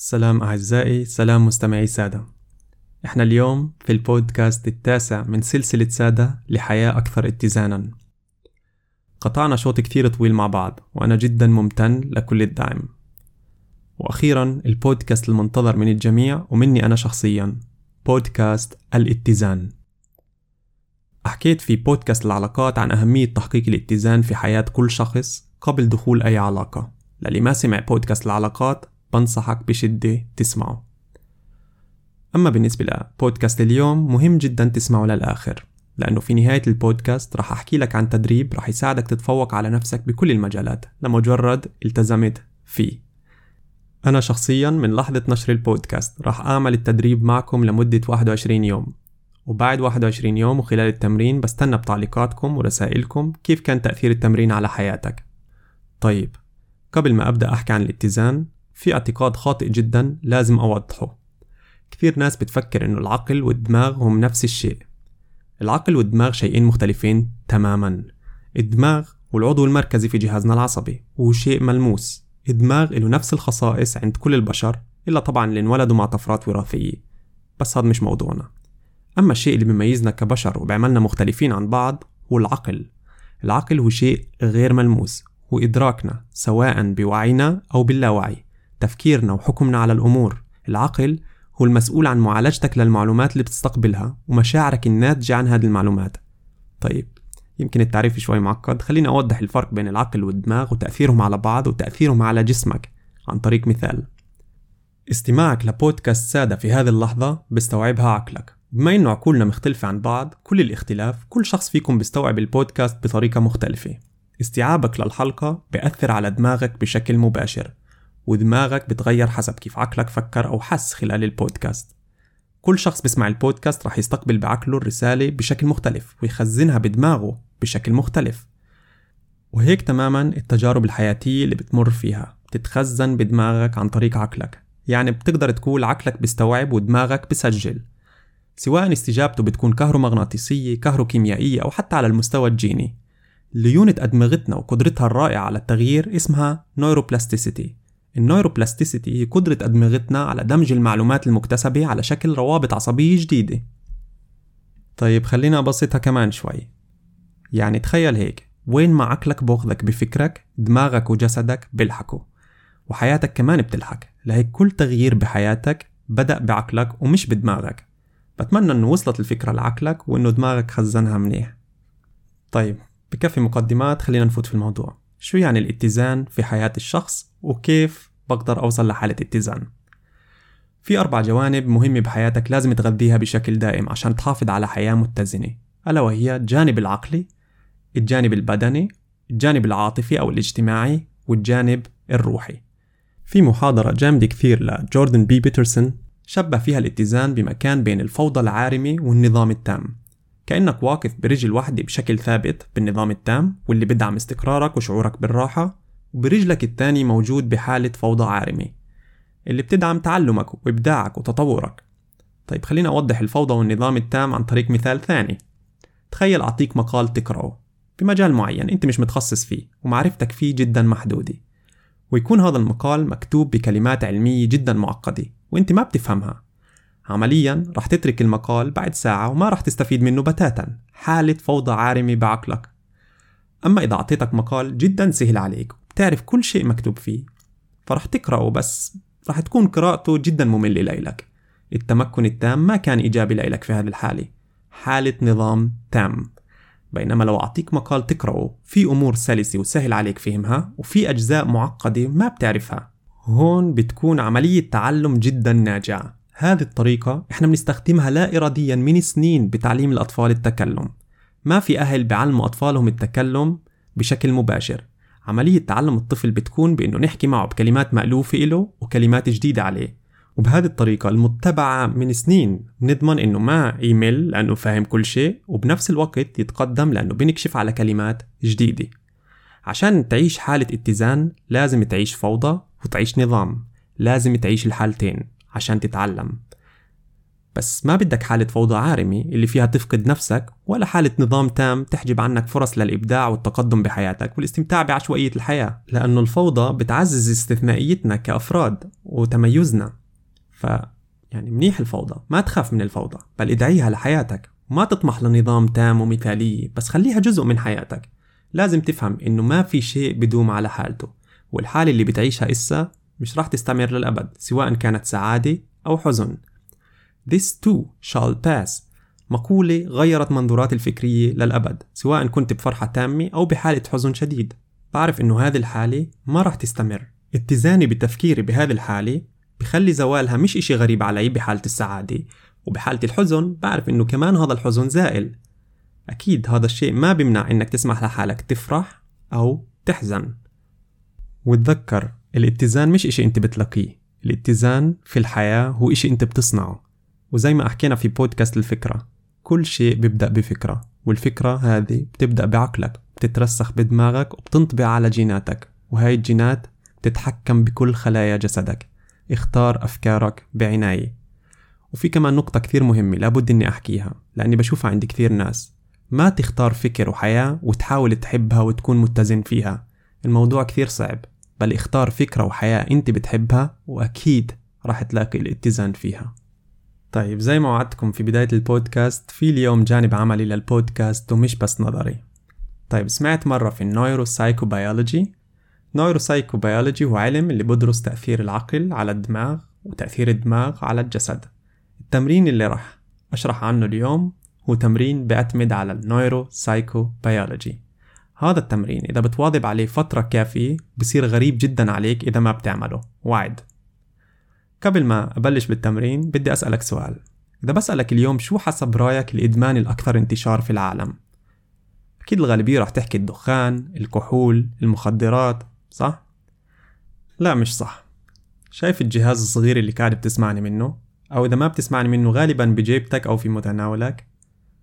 سلام أعزائي سلام مستمعي سادة. إحنا اليوم في البودكاست التاسع من سلسلة سادة لحياة أكثر اتزانا. قطعنا شوط كثير طويل مع بعض وأنا جدا ممتن لكل الدعم. وأخيرا البودكاست المنتظر من الجميع ومني أنا شخصيا بودكاست الاتزان. حكيت في بودكاست العلاقات عن أهمية تحقيق الاتزان في حياة كل شخص قبل دخول أي علاقة. للي ما سمع بودكاست العلاقات بنصحك بشدة تسمعه. أما بالنسبة لبودكاست اليوم مهم جدا تسمعه للآخر لأنه في نهاية البودكاست رح أحكي لك عن تدريب رح يساعدك تتفوق على نفسك بكل المجالات لمجرد التزمت فيه. أنا شخصيا من لحظة نشر البودكاست رح أعمل التدريب معكم لمدة 21 يوم وبعد 21 يوم وخلال التمرين بستنى بتعليقاتكم ورسائلكم كيف كان تأثير التمرين على حياتك. طيب قبل ما أبدأ أحكي عن الاتزان في اعتقاد خاطئ جدا لازم أوضحه. كثير ناس بتفكر إنه العقل والدماغ هم نفس الشيء. العقل والدماغ شيئين مختلفين تماما. الدماغ هو العضو المركزي في جهازنا العصبي وهو شيء ملموس. الدماغ له نفس الخصائص عند كل البشر إلا طبعا اللي انولدوا مع طفرات وراثية بس هذا مش موضوعنا. أما الشيء اللي بيميزنا كبشر وبيعملنا مختلفين عن بعض هو العقل. العقل هو شيء غير ملموس. هو إدراكنا سواء بوعينا أو باللاوعي. تفكيرنا وحكمنا على الأمور. العقل هو المسؤول عن معالجتك للمعلومات اللي بتستقبلها ومشاعرك الناتجة عن هذه المعلومات. طيب يمكن التعريف شوي معقد. خليني أوضح الفرق بين العقل والدماغ وتأثيرهم على بعض وتأثيرهم على جسمك عن طريق مثال. استماعك لبودكاست سادة في هذه اللحظة بيستوعبها عقلك. بما إنه عقولنا مختلفة عن بعض كل الاختلاف كل شخص فيكم بيستوعب البودكاست بطريقة مختلفة. استيعابك للحلقة بيأثر على دماغك بشكل مباشر. ودماغك بتغير حسب كيف عقلك فكر أو حس خلال البودكاست. كل شخص بيسمع البودكاست رح يستقبل بعقله الرسالة بشكل مختلف ويخزنها بدماغه بشكل مختلف. وهيك تماما التجارب الحياتية اللي بتمر فيها بتتخزن بدماغك عن طريق عقلك. يعني بتقدر تقول عقلك بيستوعب ودماغك بسجل. سواء استجابته بتكون كهرومغناطيسية كهروكيميائية أو حتى على المستوى الجيني. ليونة أدمغتنا وقدرتها الرائعة على التغيير اسمها neuroplasticity ال neuroplasticity هي قدرة أدمغتنا على دمج المعلومات المكتسبة على شكل روابط عصبية جديدة. طيب خلينا أبسطها كمان شوي. يعني تخيل هيك وين ما عقلك بأخذك بفكرك دماغك وجسدك بيلحقوا وحياتك كمان بتلحق لهيك كل تغيير بحياتك بدأ بعقلك ومش بدماغك. بتمنى إنه وصلت الفكرة لعقلك وإنه دماغك خزنها منيح. طيب بكفي مقدمات خلينا نفوت في الموضوع. شو يعني الاتزان في حياة الشخص وكيف بقدر أوصل لحالة اتزان؟ في أربع جوانب مهمة بحياتك لازم تغذيها بشكل دائم عشان تحافظ على حياة متزنة ألا وهي الجانب العقلي الجانب البدني الجانب العاطفي أو الاجتماعي والجانب الروحي. في محاضرة جامدة كثير لجوردن بي بيترسون شبه فيها الاتزان بمكان بين الفوضى العارمة والنظام التام. كأنك واقف برجل واحدة بشكل ثابت بالنظام التام واللي بدعم استقرارك وشعورك بالراحة وبرجلك الثاني موجود بحالة فوضى عارمة اللي بتدعم تعلمك وإبداعك وتطورك. طيب خلينا أوضح الفوضى والنظام التام عن طريق مثال ثاني. تخيل أعطيك مقال تقرأه بمجال معين أنت مش متخصص فيه ومعرفتك فيه جدا محدودة. ويكون هذا المقال مكتوب بكلمات علمية جدا معقدة وأنت ما بتفهمها. عمليا رح تترك المقال بعد ساعة وما رح تستفيد منه بتاتا. حالة فوضى عارمة بعقلك. أما إذا أعطيتك مقال جدا سهل عليك بتعرف كل شيء مكتوب فيه فرح تقرأه بس رح تكون قراءته جدا مملة لإلك. التمكن التام ما كان إيجابي لإلك في هذه الحالة. حالة نظام تام. بينما لو أعطيك مقال تقرأه في أمور سلسة وسهل عليك فهمها وفي أجزاء معقدة ما بتعرفها. هون بتكون عملية تعلم جدا ناجعة. هذه الطريقة إحنا بنستخدمها لا إراديا من سنين بتعليم الأطفال التكلم. ما في أهل بيعلموا أطفالهم التكلم بشكل مباشر. عملية تعلم الطفل بتكون بإنه نحكي معه بكلمات مألوفة إله وكلمات جديدة عليه. وبهذه الطريقة المتبعة من سنين بنضمن إنه ما يمل لأنه فاهم كل شيء وبنفس الوقت يتقدم لأنه بنكشف على كلمات جديدة. عشان تعيش حالة اتزان لازم تعيش فوضى وتعيش نظام. لازم تعيش الحالتين. عشان تتعلم. بس ما بدك حالة فوضى عارمة اللي فيها تفقد نفسك ولا حالة نظام تام تحجب عنك فرص للإبداع والتقدم بحياتك والاستمتاع بعشوائية الحياة. لأنه الفوضى بتعزز استثنائيتنا كأفراد وتميزنا. ف يعني منيح الفوضى ما تخاف من الفوضى بل ادعيها لحياتك. وما تطمح لنظام تام ومثالية بس خليها جزء من حياتك. لازم تفهم إنه ما في شيء بدوم على حالته والحالة اللي بتعيشها إسا مش راح تستمر للأبد سواء كانت سعادة أو حزن. This too shall pass. مقولة غيرت منظوراتي الفكرية للأبد سواء كنت بفرحة تامة أو بحالة حزن شديد. بعرف إنه هذه الحالة ما راح تستمر. اتزاني بتفكيري بهذه الحالة بخلي زوالها مش إشي غريب علي بحالة السعادة وبحالة الحزن بعرف إنه كمان هذا الحزن زائل. أكيد هذا الشيء ما بيمنع إنك تسمح لحالك تفرح أو تحزن. وتذكر الاتزان مش إشي أنت بتلاقيه الاتزان في الحياة هو إشي أنت بتصنعه. وزي ما حكينا في بودكاست الفكرة كل شيء بيبدأ بفكرة والفكرة هذه بتبدأ بعقلك بتترسخ بدماغك وبتنطبع على جيناتك. وهاي الجينات بتتحكم بكل خلايا جسدك. اختار أفكارك بعناية. وفي كمان نقطة كثير مهمة لابد إني أحكيها لأني بشوفها عند كثير ناس. ما تختار فكر وحياة وتحاول تحبها وتكون متزن فيها. الموضوع كثير صعب. بل اختار فكرة وحياة انت بتحبها وأكيد راح تلاقي الاتزان فيها. طيب زي ما وعدتكم في بداية البودكاست في اليوم جانب عملي للبودكاست ومش بس نظري. طيب سمعت مرة في ال neuropsychobiology neuropsychobiology هو علم اللي بدرس تأثير العقل على الدماغ وتأثير الدماغ على الجسد. التمرين اللي راح أشرح عنه اليوم هو تمرين بيعتمد على ال neuro psychobiology هذا التمرين إذا بتواظب عليه فترة كافية بصير غريب جدا عليك إذا ما بتعمله وعد قبل ما أبلش بالتمرين بدي أسألك سؤال إذا بسألك اليوم شو حسب رأيك الإدمان الأكثر انتشار في العالم؟ أكيد الغالبية رح تحكي الدخان، الكحول، المخدرات، صح؟ لا مش صح شايف الجهاز الصغير اللي قاعد بتسمعني منه؟ أو إذا ما بتسمعني منه غالبا بجيبتك أو في متناولك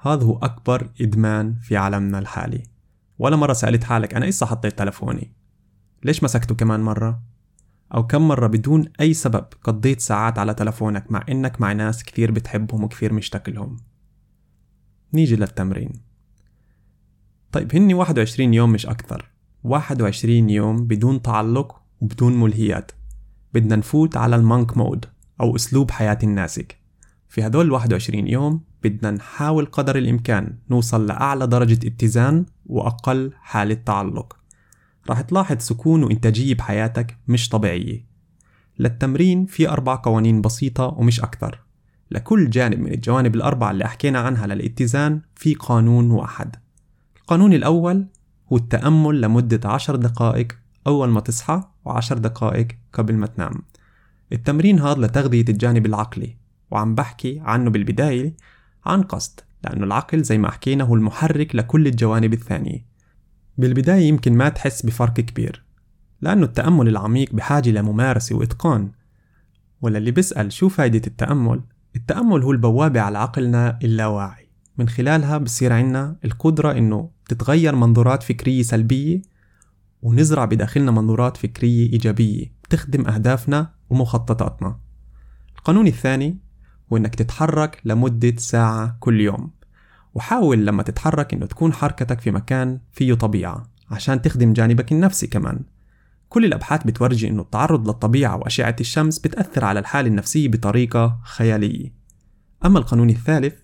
هذا هو أكبر إدمان في عالمنا الحالي ولا مرة سألت حالك أنا إيسا حطيت تلفوني؟ ليش مسكته كمان مرة؟ أو كم مرة بدون أي سبب قضيت ساعات على تلفونك مع إنك مع ناس كثير بتحبهم وكثير مشتاق لهم نيجي للتمرين. طيب هني 21 يوم مش أكثر. 21 يوم بدون تعلق وبدون ملهيات. بدنا نفوت على ال monk mode أو أسلوب حياة الناسك. في هدول ال 21 يوم بدنا نحاول قدر الإمكان نوصل لأعلى درجة اتزان وأقل حالة تعلق. راح تلاحظ سكون وإنتاجية بحياتك مش طبيعية. للتمرين في أربع قوانين بسيطة ومش أكثر. لكل جانب من الجوانب الأربعة اللي حكينا عنها للاتزان في قانون واحد. القانون الأول هو التأمل لمدة عشر دقائق أول ما تصحى وعشر دقائق قبل ما تنام. التمرين هذا لتغذية الجانب العقلي وعم بحكي عنه بالبداية عن قصد. لأنه العقل زي ما حكينا هو المحرك لكل الجوانب الثانية. بالبداية يمكن ما تحس بفرق كبير لأنه التأمل العميق بحاجة لممارسة وإتقان. ولا اللي بيسأل شو فايدة التأمل؟ التأمل هو البوابة على عقلنا اللاواعي. من خلالها بصير عنا القدرة إنه تتغير منظورات فكرية سلبية ونزرع بداخلنا منظورات فكرية إيجابية تخدم أهدافنا ومخططاتنا. القانون الثاني هو إنك تتحرك لمدة ساعة كل يوم. وحاول لما تتحرك إنه تكون حركتك في مكان فيه طبيعة عشان تخدم جانبك النفسي كمان. كل الأبحاث بتورجي إنه التعرض للطبيعة وأشعة الشمس بتأثر على الحالة النفسية بطريقة خيالية. أما القانون الثالث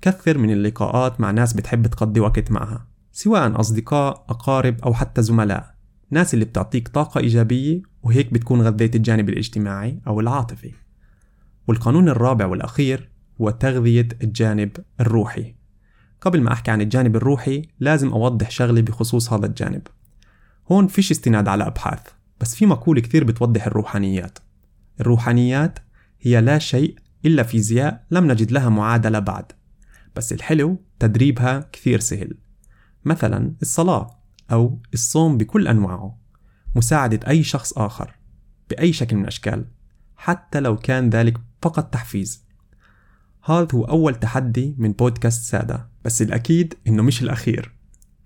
كثر من اللقاءات مع ناس بتحب تقضي وقت معها سواء أصدقاء أقارب أو حتى زملاء. ناس اللي بتعطيك طاقة إيجابية وهيك بتكون غذيت الجانب الاجتماعي أو العاطفي. والقانون الرابع والأخير هو تغذية الجانب الروحي. قبل ما أحكي عن الجانب الروحي لازم أوضح شغلة بخصوص هذا الجانب. هون فيش استناد على أبحاث بس في مقولة كثير بتوضح الروحانيات. الروحانيات هي لا شيء إلا فيزياء لم نجد لها معادلة بعد بس الحلو تدريبها كثير سهل. مثلا الصلاة أو الصوم بكل أنواعه مساعدة أي شخص آخر بأي شكل من الأشكال حتى لو كان ذلك فقط تحفيز. هذا هو أول تحدي من بودكاست سادة بس الأكيد إنه مش الأخير.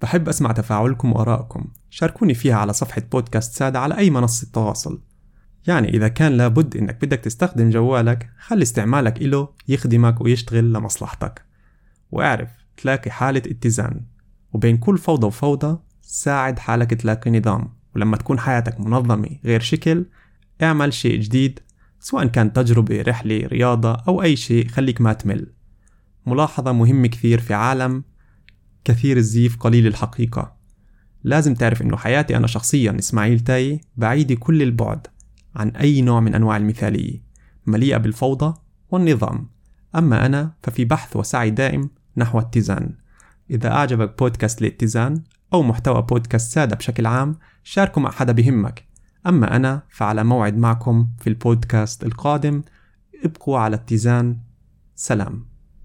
بحب أسمع تفاعلكم وآرائكم. شاركوني فيها على صفحة بودكاست سادة على أي منصة تواصل. يعني إذا كان لابد إنك بدك تستخدم جوالك خلي استعمالك إله يخدمك ويشتغل لمصلحتك. واعرف تلاقي حالة اتزان. وبين كل فوضى وفوضى ساعد حالك تلاقي نظام. ولما تكون حياتك منظمة غير شكل اعمل شيء جديد سواء كان تجربة رحلة رياضة أو أي شيء خليك ما تمل. ملاحظة مهمة كثير في عالم كثير الزيف قليل الحقيقة. لازم تعرف إنه حياتي أنا شخصيا إسماعيل تاي بعيدة كل البعد عن أي نوع من أنواع المثالية مليئة بالفوضى والنظام. أما أنا ففي بحث وسعي دائم نحو اتزان. إذا أعجبك بودكاست الاتزان أو محتوى بودكاست سادة بشكل عام شاركه مع حدا بهمك. أما أنا فعلى موعد معكم في البودكاست القادم. ابقوا على اتزان. سلام.